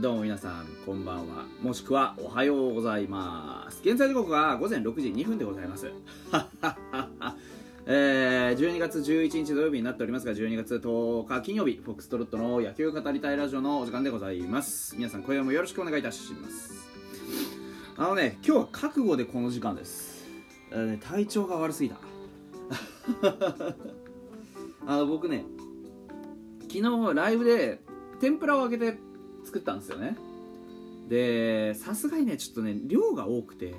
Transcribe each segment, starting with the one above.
どうも皆さんこんばんは。もしくはおはようございます。現在時刻は午前6時2分でございます。えー、12月11日土曜日になっておりますが12月10日金曜日フォックストロットの野球語りたいラジオのお時間でございます。皆さん今夜もよろしくお願いいたします。あのね今日は覚悟でこの時間です、ね体調が悪すぎた。あの僕ね昨日ライブで天ぷらを揚げて作ったんですよね。でさすがにねちょっとね量が多くて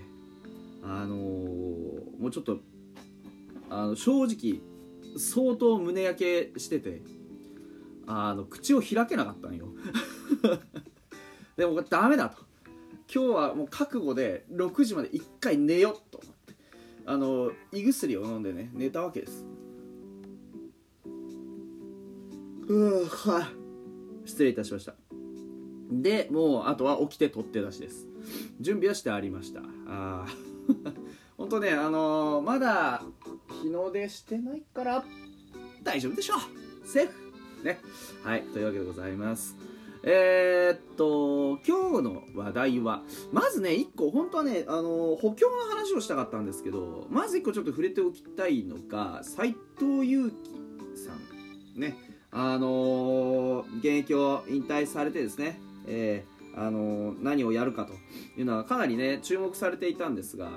あのーもうちょっとあの正直相当胸焼けしててあの口を開けなかったんよ。でもダメだと。今日はもう覚悟で6時まで1回寝ようと思ってあの胃薬を飲んでね寝たわけです。うは失礼いたしました。でもうあとは起きて取って出しです。準備はしてありました。あ 本当ねあのーまだ日の出してないから大丈夫でしょう。セーフ。ね。はいというわけでございます。えー、っと今日の話題はまずね1個本当はね、あのー補強の話をしたかったんですけどまず1個ちょっと触れておきたいのが斎藤佑樹さん。ね。あの現役を引退されてですね、えーあの何をやるかというのはかなりね注目されていたんですが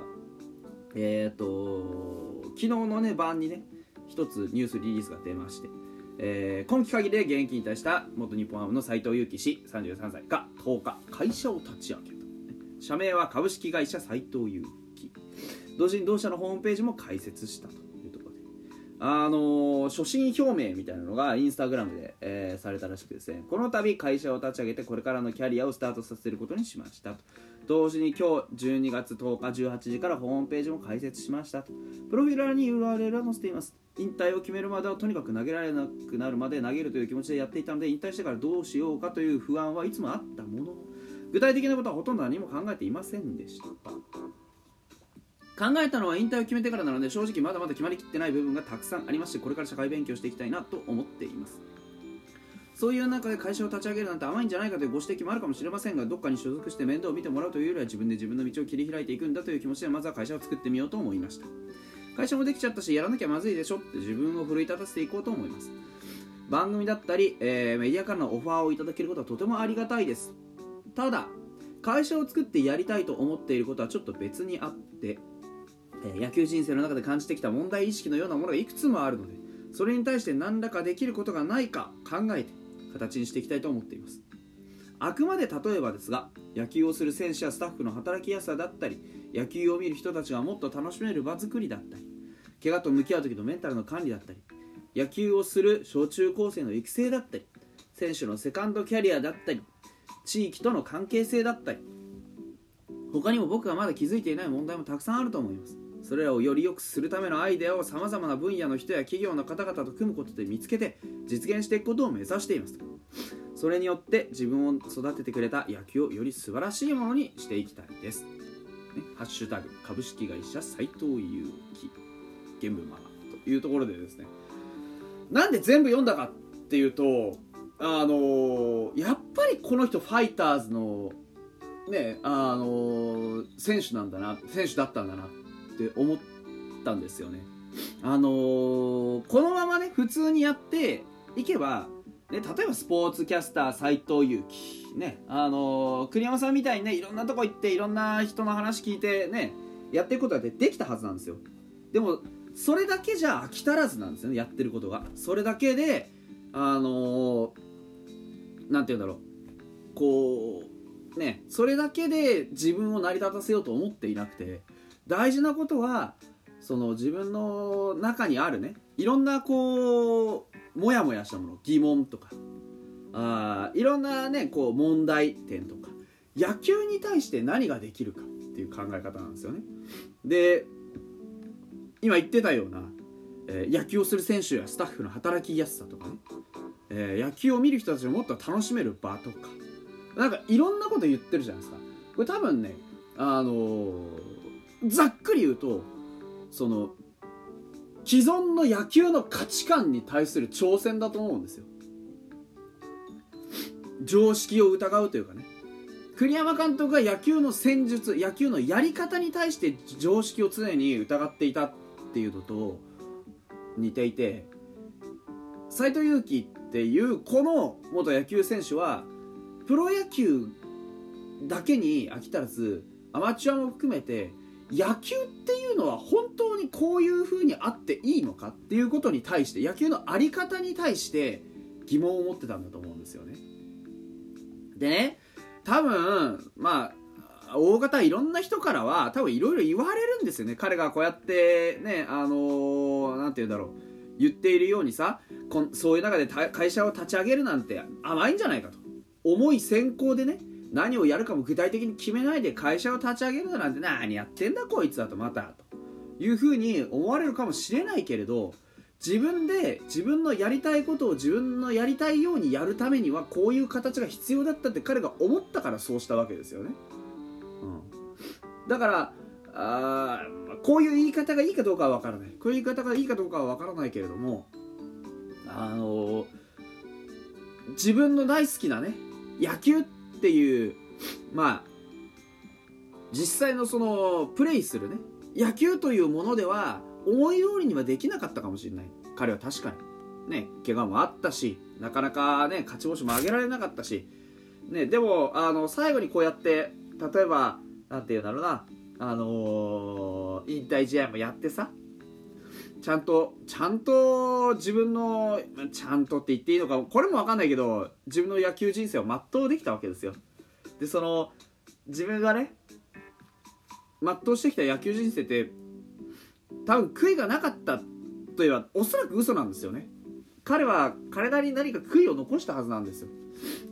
えっ、と昨日のね晩にね一つニュースリリースが出まして、えー今期限りで現役引退した元日本ハムの斎藤佑樹氏33歳が10日会社を立ち上げた。社名は株式会社斎藤佑樹。同時に同社のホームページも開設したと。あの初心表明みたいなのがインスタグラムで、えーされたらしくですねこの度会社を立ち上げてこれからのキャリアをスタートさせることにしましたと。同時に今日12月10日18時からホームページも開設しましたと。プロフィール欄に URL を載せています。引退を決めるまではとにかく投げられなくなるまで投げるという気持ちでやっていたので引退してからどうしようかという不安はいつもあったもの。具体的なことはほとんど何も考えていませんでした考えたのは引退を決めてからなので正直まだまだ決まりきってない部分がたくさんありましてこれから社会勉強していきたいなと思っています。そういう中で会社を立ち上げるなんて甘いんじゃないかというご指摘もあるかもしれませんがどっかに所属して面倒を見てもらうというよりは自分で自分の道を切り開いていくんだという気持ちでまずは会社を作ってみようと思いました。会社もできちゃったしやらなきゃまずいでしょって自分を奮い立たせていこうと思います。番組だったり、えーメディアからのオファーをいただけることはとてもありがたいです。ただ会社を作ってやりたいと思っていることはちょっと別にあって野球人生の中で感じてきた問題意識のようなものがいくつもあるのでそれに対して何らかできることがないか考えて形にしていきたいと思っています。あくまで例えばですが野球をする選手やスタッフの働きやすさだったり野球を見る人たちがもっと楽しめる場作りだったり怪我と向き合う時のメンタルの管理だったり野球をする小中高生の育成だったり選手のセカンドキャリアだったり地域との関係性だったり他にも僕がまだ気づいていない問題もたくさんあると思います。それらをより良くするためのアイデアをさまざまな分野の人や企業の方々と組むことで見つけて実現していくことを目指していますそれによって自分を育ててくれた野球をより素晴らしいものにしていきたいです、ね、ハッシュタグ株式会社斉藤祐樹原文マナというところでですね。なんで全部読んだかっていうとあのやっぱりこの人ファイターズのねあの選手なんだな選手だったんだな。っって思ったんですよね。あのこのままね普通にやっていけば、ね、例えばスポーツキャスター斎藤佑樹ねあの栗山さんみたいにねいろんなとこ行っていろんな人の話聞いてねやっていくことだってできたはずなんですよ。でもそれだけじゃ飽き足らずなんですよねやってることが。それだけであのなんて言うんだろう。こうねそれだけで自分を成り立たせようと思っていなくて。大事なことはその自分の中にあるねいろんなこうモヤモヤしたもの疑問とかあいろんなねこう問題点とか野球に対して何ができるかっていう考え方なんですよね。で今言ってたような、えー野球をする選手やスタッフの働きやすさとかね、えー野球を見る人たちをもっと楽しめる場とかなんかいろんなこと言ってるじゃないですか。これ多分ねあのーざっくり言うとその既存の野球の価値観に対する挑戦だと思うんですよ。常識を疑うというかね。栗山監督が野球の戦術野球のやり方に対して常識を常に疑っていたっていうのと似ていて斎藤佑樹っていうこの元野球選手はプロ野球だけに飽き足らずアマチュアも含めて野球っていうのは本当にこういう風にあっていいのかっていうことに対して野球の在り方に対して疑問を持ってたんだと思うんですよね。でね多分まあ大方いろんな人からは多分いろいろ言われるんですよね。彼がこうやってねあの何、ー、て言うんだろう。言っているようにさこそういう中で会社を立ち上げるなんて甘いんじゃないかと。重い先行でね何をやるかも具体的に決めないで会社を立ち上げるなんて何やってんだこいつだとまたというふうに思われるかもしれないけれど自分で自分のやりたいことを自分のやりたいようにやるためにはこういう形が必要だったって彼が思ったからそうしたわけですよね。うん、だからあこういう言い方がいいかどうかは分からないこういう言い方がいいかどうかは分からないけれどもあのー、自分の大好きなね野球っっていうまあ実際のそのプレイするね野球というものでは思い通りにはできなかったかもしれない。彼は確かに。ね怪我もあったしなかなかね勝ち星も上げられなかったし。ねでもあの最後にこうやって例えば何て言うんだろうなあのー、引退試合もやってさちゃんとちゃんと自分のちゃんとって言っていいのかこれも分かんないけど自分の野球人生を全うできたわけですよ。でその自分がね全うしてきた野球人生って多分悔いがなかったといえばおそらく嘘なんですよね。彼は彼なりに何か悔いを残したはずなんですよ。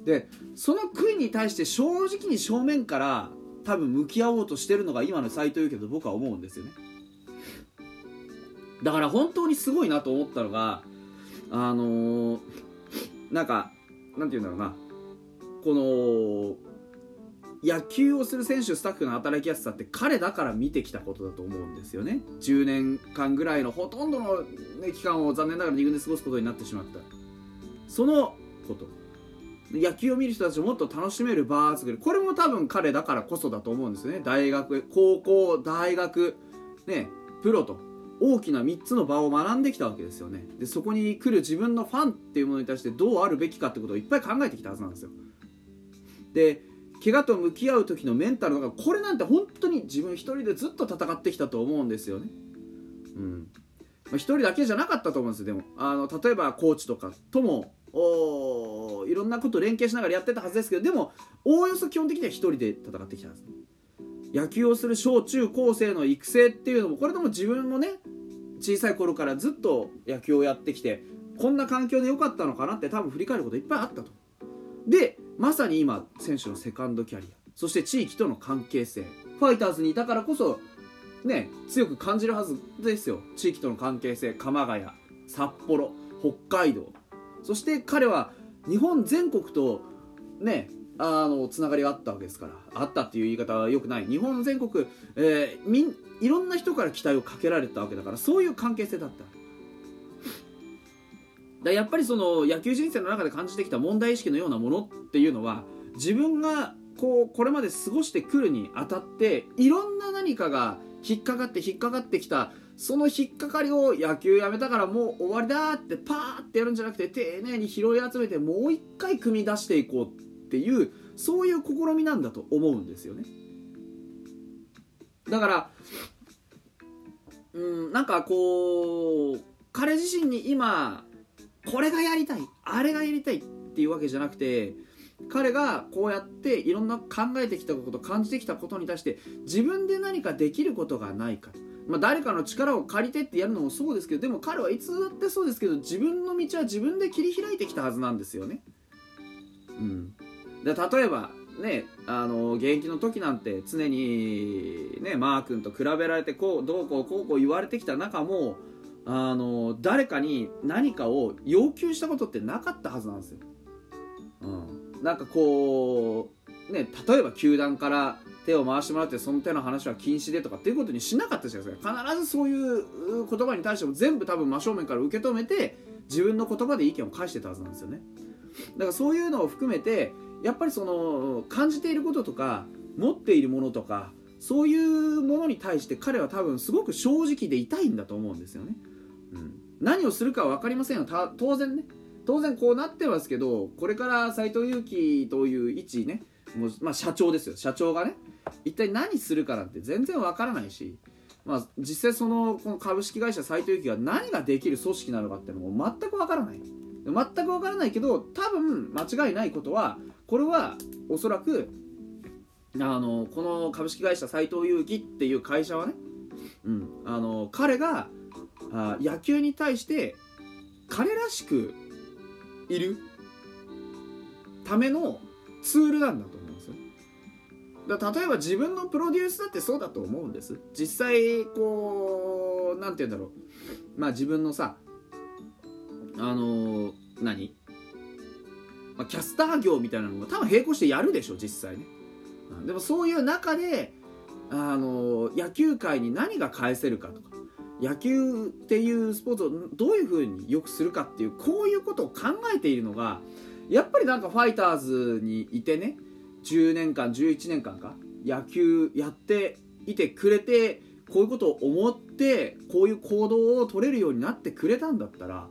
でその悔いに対して正直に正面から多分向き合おうとしてるのが今の斎藤佑樹だと僕は思うんですよね。だから本当にすごいなと思ったのがあのー、なんかなんて言うんだろうな。この野球をする選手スタッフの働きやすさって彼だから見てきたことだと思うんですよね。10年間ぐらいのほとんどの、ね、期間を残念ながら2軍で過ごすことになってしまった。そのこと。野球を見る人たちをもっと楽しめる場を作り。これも多分彼だからこそだと思うんですよね。大学高校大学ねプロと。大きな3つの場を学んできたわけですよね。でそこに来る自分のファンっていうものに対してどうあるべきかってことをいっぱい考えてきたはずなんですよ。で怪我と向き合う時のメンタルがこれなんて本当に自分一人でずっと戦ってきたと思うんですよね。うん。まあ、人だけじゃなかったと思うんですよ。でもあの例えばコーチとかともおいろんなこと連携しながらやってたはずですけどでもおおよそ基本的には一人で戦ってきたはず。野球をする小中高生の育成っていうのもこれでも自分もね小さい頃からずっと野球をやってきてこんな環境で良かったのかなって多分振り返ることいっぱいあったと。でまさに今選手のセカンドキャリアそして地域との関係性ファイターズにいたからこそね強く感じるはずですよ。地域との関係性鎌ヶ谷札幌北海道。そして彼は日本全国とねあのつながりがあったわけですからあったっていう言い方はよくない。日本全国、えー、みんいろんな人から期待をかけられたわけだからそういう関係性だった。だやっぱりその野球人生の中で感じてきた問題意識のようなものっていうのは自分がこうこれまで過ごしてくるにあたっていろんな何かが引っかかって引っかかってきたその引っかかりを野球やめたからもう終わりだってパーってやるんじゃなくて丁寧に拾い集めてもう一回組み出していこうっていうそういう試みなんだと思うんですよね。だからうんなんかこう彼自身に今これがやりたいあれがやりたいっていうわけじゃなくて彼がこうやっていろんな考えてきたこと感じてきたことに対して自分で何かできることがないか、まあ、誰かの力を借りてってやるのもそうですけどでも彼はいつだってそうですけど自分の道は自分で切り開いてきたはずなんですよね。うん、で例えばね、あの現役の時なんて常に、ね、マー君と比べられてこうどうこうこうこう言われてきた中もあの誰かに何かを要求したことってなかったはずなんですよ。うん、なんかこう、ね、例えば球団から手を回してもらってその手の話は禁止でとかっていうことにしなかったじゃないですか。必ずそういう言葉に対しても全部多分真正面から受け止めて自分の言葉で意見を返してたはずなんですよね。だからそういうのを含めてやっぱりその感じていることとか持っているものとかそういうものに対して彼は多分すごく正直でいたいんだと思うんですよね、うん、何をするかは分かりませんよ。当然ね。当然こうなってますけどこれから斎藤佑樹という一ね。もう、まあ、社長ですよ。社長がね。一体何するかなんて全然分からないし、まあ、実際そのこの株式会社斎藤佑樹が何ができる組織なのかっていうのも全く分からない。全く分からないけど多分間違いないことはこれはおそらくあのこの株式会社斎藤佑樹っていう会社はね、うん、あの彼があ野球に対して彼らしくいるためのツールなんだと思うんですよ。だ例えば自分のプロデュースだってそうだと思うんです。実際こう何て言うんだろう。まあ自分のさあのー、何、まあ、キャスター業みたいなのも多分並行してやるでしょ実際ね。でもそういう中であの野球界に何が返せるかとか野球っていうスポーツをどういうふうによくするかっていうこういうことを考えているのがやっぱりなんかファイターズにいてね10年間11年間か野球やっていてくれてこういうことを思ってこういう行動を取れるようになってくれたんだったら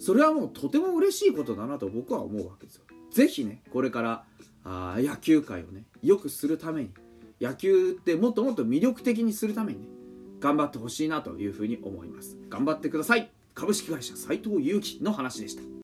それはもうとても嬉しいことだなと僕は思うわけですよ。ぜひねこれからあ野球界をね良くするために野球ってもっともっと魅力的にするためにね頑張ってほしいなというふうに思います。頑張ってください。株式会社斎藤佑樹の話でした。